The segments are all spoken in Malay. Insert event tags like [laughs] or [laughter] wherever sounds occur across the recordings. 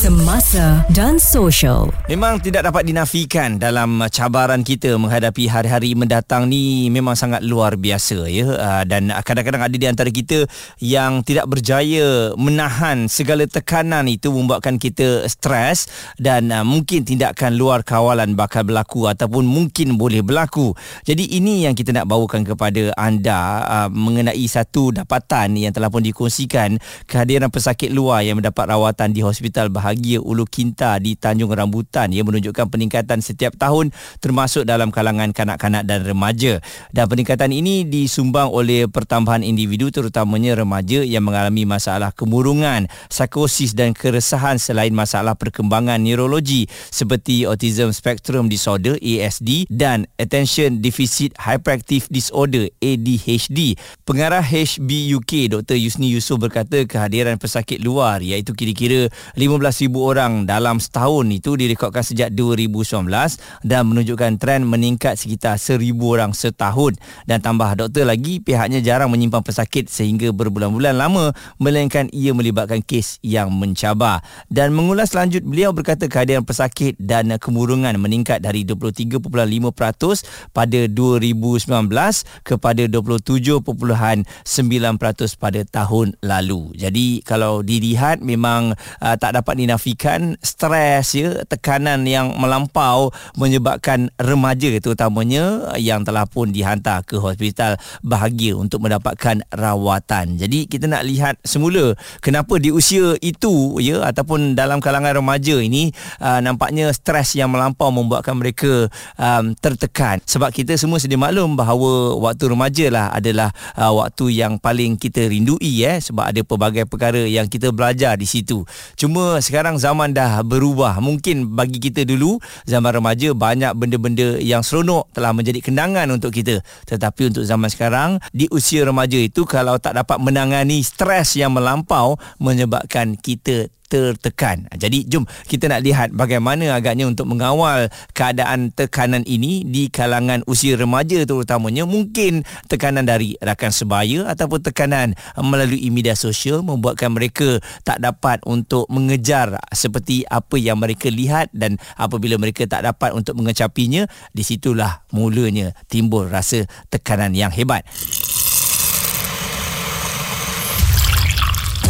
semasa dan sosial. Memang tidak dapat dinafikan dalam cabaran kita menghadapi hari-hari mendatang ni memang sangat luar biasa ya ah, dan kadang-kadang ada di antara kita yang tidak berjaya menahan segala tekanan itu membuatkan kita stres dan ah, mungkin tindakan luar kawalan bakal berlaku ataupun mungkin boleh berlaku. Jadi ini yang kita nak bawakan kepada anda mengenai satu dapatan yang telah pun dikongsikan kehadiran pesakit luar yang mendapat rawatan di hospital bahagia Bahagia Ulu Kinta di Tanjung Rambutan yang menunjukkan peningkatan setiap tahun termasuk dalam kalangan kanak-kanak dan remaja. Dan peningkatan ini disumbang oleh pertambahan individu terutamanya remaja yang mengalami masalah kemurungan, psikosis dan keresahan selain masalah perkembangan neurologi seperti Autism Spectrum Disorder ASD dan Attention Deficit Hyperactive Disorder ADHD. Pengarah HBUK Dr. Yusni Yusof berkata kehadiran pesakit luar iaitu kira-kira 15 ribu orang dalam setahun itu direkodkan sejak 2019 dan menunjukkan trend meningkat sekitar 1000 orang setahun. Dan tambah doktor lagi pihaknya jarang menyimpan pesakit sehingga berbulan-bulan lama melainkan ia melibatkan kes yang mencabar. Dan mengulas lanjut beliau berkata kehadiran pesakit dan kemurungan meningkat dari 23.5% pada 2019 kepada 27.9% pada tahun lalu. Jadi kalau dilihat memang uh, tak dapat dinafikan stres ya tekanan yang melampau menyebabkan remaja terutamanya yang telah pun dihantar ke hospital bahagia untuk mendapatkan rawatan. Jadi kita nak lihat semula kenapa di usia itu ya ataupun dalam kalangan remaja ini uh, nampaknya stres yang melampau membuatkan mereka um, tertekan sebab kita semua sedia maklum bahawa waktu remaja lah adalah uh, waktu yang paling kita rindui eh sebab ada pelbagai perkara yang kita belajar di situ. Cuma sekarang sekarang zaman dah berubah. Mungkin bagi kita dulu zaman remaja banyak benda-benda yang seronok telah menjadi kenangan untuk kita. Tetapi untuk zaman sekarang di usia remaja itu kalau tak dapat menangani stres yang melampau menyebabkan kita tertekan. Jadi jom kita nak lihat bagaimana agaknya untuk mengawal keadaan tekanan ini di kalangan usia remaja terutamanya mungkin tekanan dari rakan sebaya ataupun tekanan melalui media sosial membuatkan mereka tak dapat untuk mengejar seperti apa yang mereka lihat dan apabila mereka tak dapat untuk mengecapinya di situlah mulanya timbul rasa tekanan yang hebat.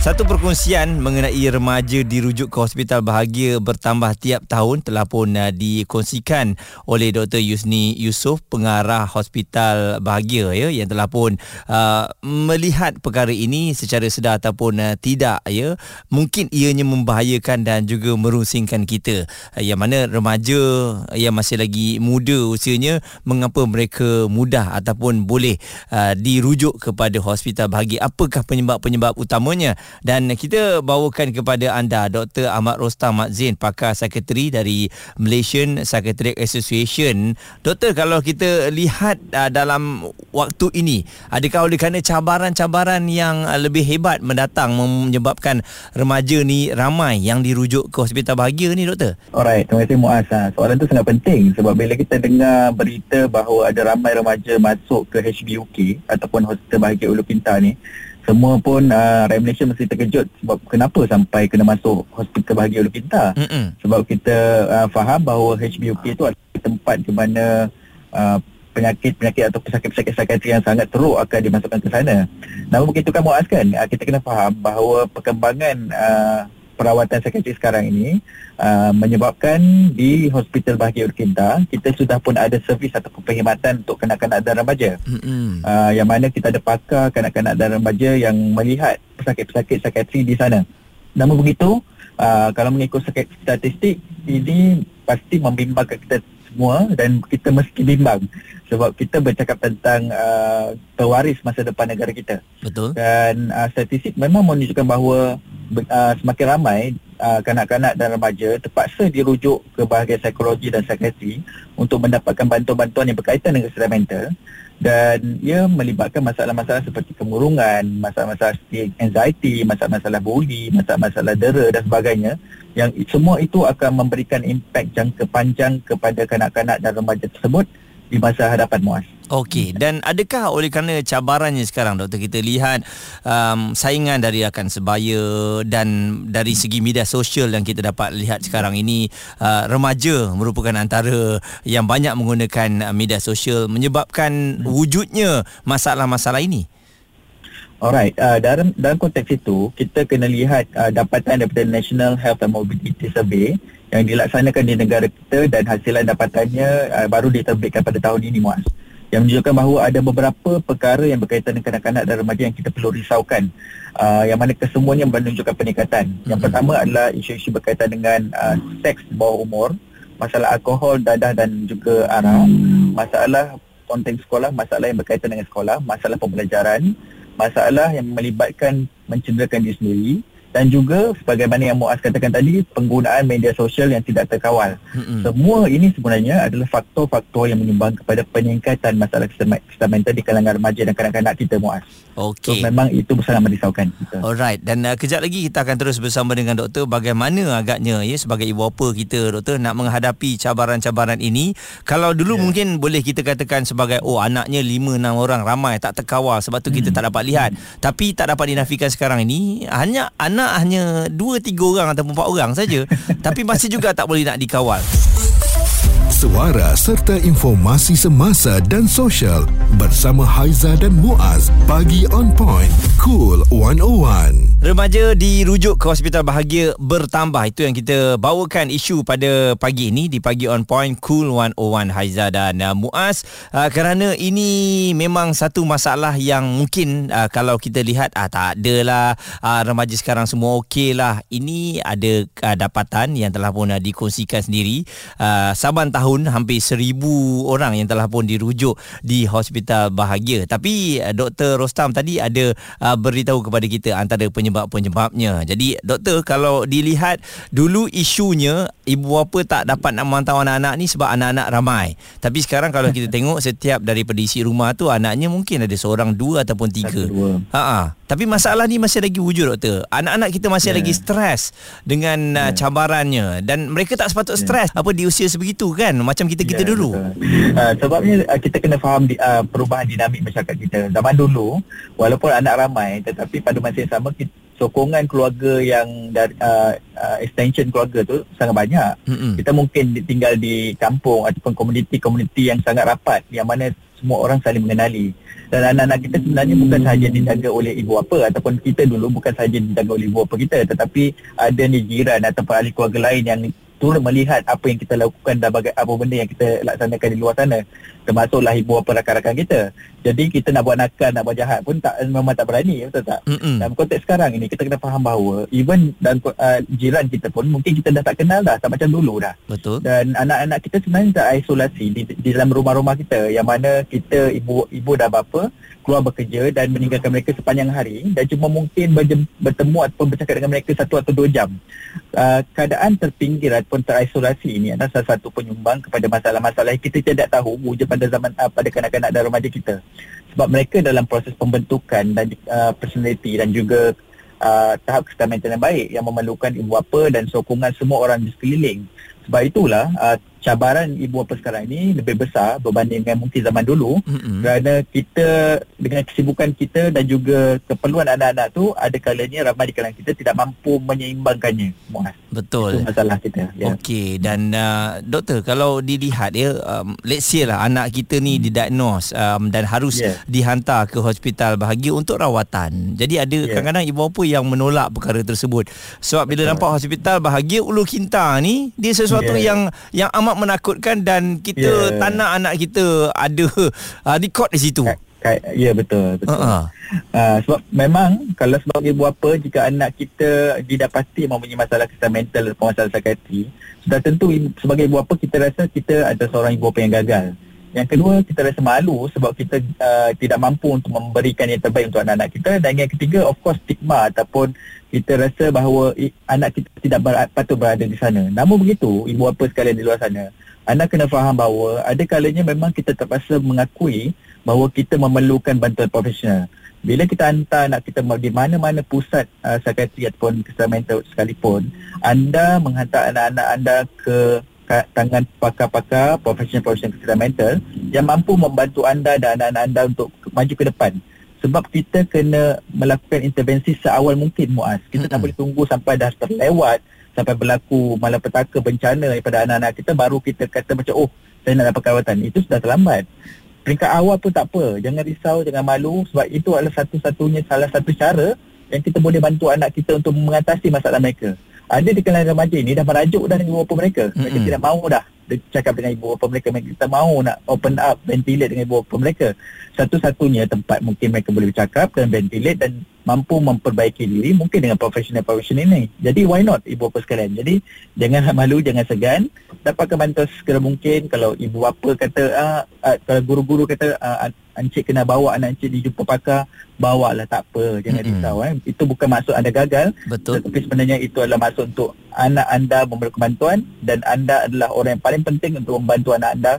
Satu perkongsian mengenai remaja dirujuk ke hospital bahagia bertambah tiap tahun telah pun uh, dikongsikan oleh Dr. Yusni Yusof, pengarah hospital bahagia ya yang telah pun uh, melihat perkara ini secara sedar ataupun uh, tidak ya. Mungkin ianya membahayakan dan juga merusingkan kita. Uh, yang mana remaja yang masih lagi muda usianya mengapa mereka mudah ataupun boleh uh, dirujuk kepada hospital bahagia. Apakah penyebab-penyebab utamanya? Dan kita bawakan kepada anda Dr. Ahmad Rostam Mat Zain pakar sekretari dari Malaysian Psychiatric Association. Doktor kalau kita lihat uh, dalam waktu ini adakah oleh kerana cabaran-cabaran yang uh, lebih hebat mendatang menyebabkan remaja ni ramai yang dirujuk ke hospital bahagia ni doktor? Alright, terima kasih Muaz. Ha, soalan tu sangat penting sebab bila kita dengar berita bahawa ada ramai remaja masuk ke HBUK ataupun hospital bahagia Ulu Pintar ni semua pun uh, rakyat Malaysia mesti terkejut sebab kenapa sampai kena masuk hospital bahagia Ulu Pintar Mm-mm. sebab kita uh, faham bahawa HBUP itu adalah tempat di mana uh, penyakit-penyakit atau pesakit-pesakit psikiatri yang sangat teruk akan dimasukkan ke sana. Namun begitu kan Muaz kan? Uh, kita kena faham bahawa perkembangan uh, perawatan psikiatri sekarang ini uh, menyebabkan di Hospital Bahagia Urkinta kita sudah pun ada servis atau perkhidmatan untuk kanak-kanak dan remaja. Mm-hmm. Uh, yang mana kita ada pakar kanak-kanak dan remaja yang melihat pesakit-pesakit psikiatri di sana. Namun begitu, uh, kalau mengikut statistik ini pasti membimbangkan kita semua dan kita mesti bimbang sebab kita bercakap tentang uh, pewaris masa depan negara kita. Betul. Dan uh, statistik memang menunjukkan bahawa uh, semakin ramai uh, kanak-kanak dan remaja terpaksa dirujuk ke bahagian psikologi dan psikiatri untuk mendapatkan bantuan-bantuan yang berkaitan dengan kesihatan mental. Dan ia melibatkan masalah-masalah seperti kemurungan, masalah-masalah anxiety, masalah-masalah bully, masalah-masalah dera dan sebagainya yang semua itu akan memberikan impak jangka panjang kepada kanak-kanak dan remaja tersebut di masa hadapan muas. Okey dan adakah oleh kerana cabarannya sekarang doktor kita lihat um, saingan dari rakan sebaya dan dari segi media sosial yang kita dapat lihat sekarang ini uh, remaja merupakan antara yang banyak menggunakan media sosial menyebabkan wujudnya masalah-masalah ini. Alright, uh, dalam dalam konteks itu kita kena lihat uh, dapatan daripada National Health and Mobility Survey yang dilaksanakan di negara kita dan hasilan dapatannya uh, baru diterbitkan pada tahun ini muas yang menunjukkan bahawa ada beberapa perkara yang berkaitan dengan kanak-kanak dan remaja yang kita perlu risaukan uh, yang mana kesemuanya menunjukkan peningkatan. Yang mm-hmm. pertama adalah isu-isu berkaitan dengan uh, seks bawah umur, masalah alkohol, dadah dan juga arah, masalah konteks sekolah, masalah yang berkaitan dengan sekolah, masalah pembelajaran, masalah yang melibatkan mencederakan diri sendiri, dan juga sebagaimana yang Muaz katakan tadi penggunaan media sosial yang tidak terkawal. Mm-hmm. Semua ini sebenarnya adalah faktor-faktor yang menyumbang kepada peningkatan masalah kesihatan mental di kalangan remaja dan kanak-kanak kita Muaz. Okey. So memang itu sangat merisaukan kita. Alright dan uh, kejap lagi kita akan terus bersama dengan doktor bagaimana agaknya ya sebagai ibu bapa kita doktor nak menghadapi cabaran-cabaran ini. Kalau dulu yeah. mungkin boleh kita katakan sebagai oh anaknya 5 6 orang ramai tak terkawal sebab tu kita mm. tak dapat lihat. Mm. Tapi tak dapat dinafikan sekarang ini hanya anak anak hanya 2 3 orang ataupun 4 orang saja [laughs] tapi masih juga tak boleh nak dikawal. Suara serta informasi semasa dan sosial bersama Haiza dan Muaz pagi on point cool 101 remaja dirujuk ke hospital bahagia bertambah. Itu yang kita bawakan isu pada pagi ini di pagi on point cool 101 Haiza dan uh, Muaz. Uh, kerana ini memang satu masalah yang mungkin uh, kalau kita lihat uh, tak adalah uh, remaja sekarang semua okey lah. Ini ada uh, dapatan yang telah pun uh, dikongsikan sendiri. Uh, saban tahun hampir seribu orang yang telah pun dirujuk di hospital bahagia. Tapi uh, Dr. Rostam tadi ada uh, beritahu kepada kita antara penyebab-penyebabnya jadi doktor kalau dilihat dulu isunya ibu bapa tak dapat nak memantau anak-anak ni sebab anak-anak ramai tapi sekarang kalau kita [laughs] tengok setiap daripada isi rumah tu anaknya mungkin ada seorang dua ataupun tiga ha tapi masalah ni masih lagi wujud doktor anak-anak kita masih yeah. lagi stres dengan uh, yeah. cabarannya dan mereka tak sepatut yeah. stres apa di usia sebegitu kan macam kita-kita yeah, dulu. Uh, sebabnya uh, kita kena faham di, uh, perubahan dinamik masyarakat kita. Zaman dulu walaupun anak ramai tetapi pada masa yang sama kita, sokongan keluarga yang dari uh, uh, extension keluarga tu sangat banyak. Mm-hmm. Kita mungkin tinggal di kampung ataupun komuniti-komuniti yang sangat rapat yang mana semua orang saling mengenali. Dan anak-anak kita sebenarnya bukan sahaja dijaga oleh ibu bapa ataupun kita dulu bukan sahaja dijaga oleh ibu bapa kita tetapi ada ni jiran ataupun ahli keluarga lain yang turut melihat apa yang kita lakukan dan baga- apa benda yang kita laksanakan di luar sana. Termasuklah ibu bapa rakan-rakan kita. Jadi kita nak buat nakal nak buat jahat pun tak memang tak berani betul tak? Mm-mm. dalam konteks sekarang ini kita kena faham bahawa even dan uh, jiran kita pun mungkin kita dah tak kenal dah tak macam dulu dah. Betul. Dan anak-anak kita sebenarnya tak isolasi di, di dalam rumah-rumah kita. Yang mana kita ibu ibu dan bapa keluar bekerja dan meninggalkan mereka sepanjang hari dan cuma mungkin bertemu ataupun bercakap dengan mereka satu atau dua jam. Uh, keadaan terpinggir ataupun terisolasi ini adalah salah satu penyumbang kepada masalah-masalah yang kita tidak tahu wujud pada zaman uh, pada kanak-kanak dan remaja kita. Sebab mereka dalam proses pembentukan dan uh, personality dan juga uh, tahap kesihatan yang baik yang memerlukan ibu bapa dan sokongan semua orang di sekeliling. Sebab itulah uh, cabaran ibu bapa sekarang ini lebih besar berbanding dengan mungkin zaman dulu mm-hmm. kerana kita dengan kesibukan kita dan juga keperluan anak-anak tu ada kalanya ramai di kalangan kita tidak mampu menyeimbangkannya Muaz. Betul. Itu masalah kita. Ya. Okey dan uh, doktor kalau dilihat ya um, let's say lah anak kita ni hmm. didiagnose um, dan harus yeah. dihantar ke hospital bahagia untuk rawatan. Jadi ada yeah. kadang-kadang ibu bapa yang menolak perkara tersebut. Sebab bila Betul. nampak hospital bahagia Ulu Kinta ni dia sesuatu yeah. yang yang amat amat menakutkan dan kita yeah. tak nak anak kita ada uh, record di situ. Ya yeah, betul betul. Uh-huh. Uh, sebab memang kalau sebagai ibu bapa jika anak kita didapati mempunyai masalah kesihatan mental atau masalah psikiatri, sudah tentu sebagai ibu bapa kita rasa kita ada seorang ibu bapa yang gagal. Yang kedua kita rasa malu sebab kita uh, tidak mampu untuk memberikan yang terbaik untuk anak-anak kita dan yang ketiga of course stigma ataupun kita rasa bahawa anak kita tidak ber- patut berada di sana. Namun begitu, ibu bapa sekalian di luar sana, anda kena faham bahawa ada kalanya memang kita terpaksa mengakui bahawa kita memerlukan bantuan profesional. Bila kita hantar anak kita di mana-mana pusat uh, psikiatri ataupun kesihatan mental sekalipun, anda menghantar anak-anak anda ke tangan pakar-pakar profesional-profesional kesihatan mental yang mampu membantu anda dan anak-anak anda untuk maju ke depan. Sebab kita kena melakukan intervensi seawal mungkin Muaz. Kita tak boleh tunggu sampai dah terlewat, sampai berlaku malapetaka bencana daripada anak-anak kita baru kita kata macam oh saya nak dapat perawatan. Itu sudah terlambat peringkat awal pun tak apa. Jangan risau, jangan malu sebab itu adalah satu-satunya salah satu cara yang kita boleh bantu anak kita untuk mengatasi masalah mereka. Ada di kalangan remaja ini dah merajuk dah dengan bapa mereka. Mereka mm-hmm. tidak mahu dah cakap dengan ibu bapa mereka. Mereka tak mahu nak open up, ventilate dengan ibu bapa mereka. Satu-satunya tempat mungkin mereka boleh bercakap dan ventilate dan mampu memperbaiki diri mungkin dengan profesional-profesional ini. Jadi why not ibu bapa sekalian? Jadi jangan malu, jangan segan dapatkan bantuan segera mungkin kalau ibu bapa kata ah, ah, kalau guru-guru kata ah, encik kena bawa anak encik dijumpa pakar bawa lah tak apa jangan mm-hmm. risau eh itu bukan maksud anda gagal betul tapi sebenarnya itu adalah maksud untuk anak anda memerlukan bantuan dan anda adalah orang yang paling penting untuk membantu anak anda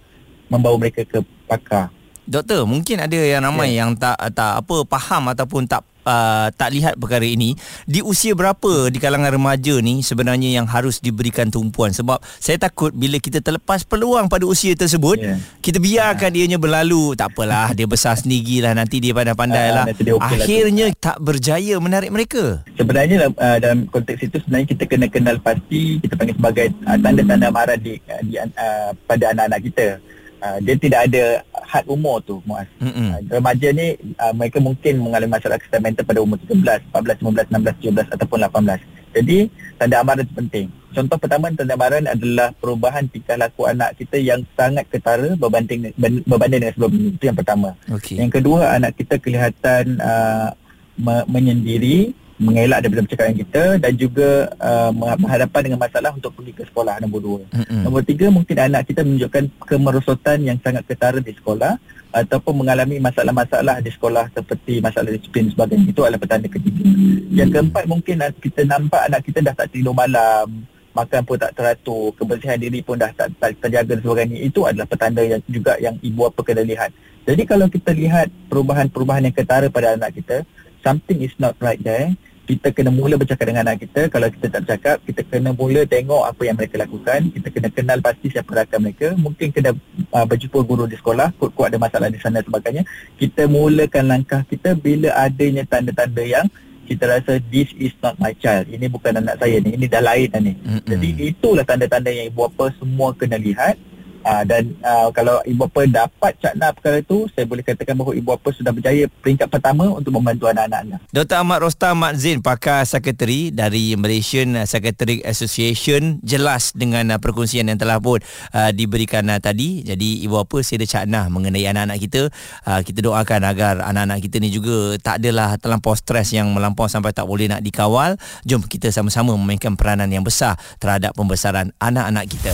membawa mereka ke pakar Doktor, mungkin ada yang ramai yeah. yang tak tak apa faham ataupun tak uh, tak lihat perkara ini di usia berapa di kalangan remaja ni sebenarnya yang harus diberikan tumpuan? Sebab saya takut bila kita terlepas peluang pada usia tersebut yeah. kita biarkan yeah. dianya berlalu. Tak apalah dia besar sendirilah nanti dia pandai-pandai uh, lah. okay akhirnya lah tak berjaya menarik mereka. Sebenarnya uh, dalam konteks itu sebenarnya kita kena kenal pasti kita panggil sebagai uh, tanda-tanda marah di, di uh, pada anak-anak kita uh, dia tidak ada had umur tu Muaz. Mm-hmm. Uh, remaja ni uh, mereka mungkin mengalami masalah kesihatan mental pada umur 13, 14, 15, 16, 17 ataupun 18. Jadi tanda amaran itu penting. Contoh pertama tanda amaran adalah perubahan tingkah laku anak kita yang sangat ketara berbanding berbanding dengan sebelum ini. Itu yang pertama. Okay. Yang kedua anak kita kelihatan uh, me- menyendiri mengelak daripada percakapan kita dan juga uh, berhadapan dengan masalah untuk pergi ke sekolah nombor dua. Mm-hmm. Nombor tiga mungkin anak kita menunjukkan kemerosotan yang sangat ketara di sekolah ataupun mengalami masalah-masalah di sekolah seperti masalah disiplin sebagainya. Itu adalah petanda ketiga. Yang keempat mungkin kita nampak anak kita dah tak tidur malam, makan pun tak teratur, kebersihan diri pun dah tak, tak terjaga dan sebagainya. Itu adalah petanda yang juga yang ibu apa kena lihat. Jadi kalau kita lihat perubahan-perubahan yang ketara pada anak kita, something is not right there kita kena mula bercakap dengan anak kita. Kalau kita tak bercakap kita kena mula tengok apa yang mereka lakukan. Kita kena kenal pasti siapa rakan mereka. Mungkin kena uh, berjumpa guru di sekolah kuat-kuat ada masalah di sana sebagainya. Kita mulakan langkah kita bila adanya tanda-tanda yang kita rasa this is not my child. Ini bukan anak saya ni ini dah lain dah ni. Mm-hmm. jadi itulah tanda-tanda yang ibu bapa semua kena lihat Uh, dan uh, kalau ibu bapa dapat cakna perkara itu saya boleh katakan bahawa ibu bapa sudah berjaya peringkat pertama untuk membantu anak-anak anda. Dr. Ahmad Rostam Mat Zain pakar sekretari dari Malaysian Psychiatric Association jelas dengan uh, perkongsian yang telah pun uh, diberikan uh, tadi. Jadi ibu bapa saya ada cakna mengenai anak-anak kita. Uh, kita doakan agar anak-anak kita ni juga tak adalah terlampau stres yang melampau sampai tak boleh nak dikawal. Jom kita sama-sama memainkan peranan yang besar terhadap pembesaran anak-anak kita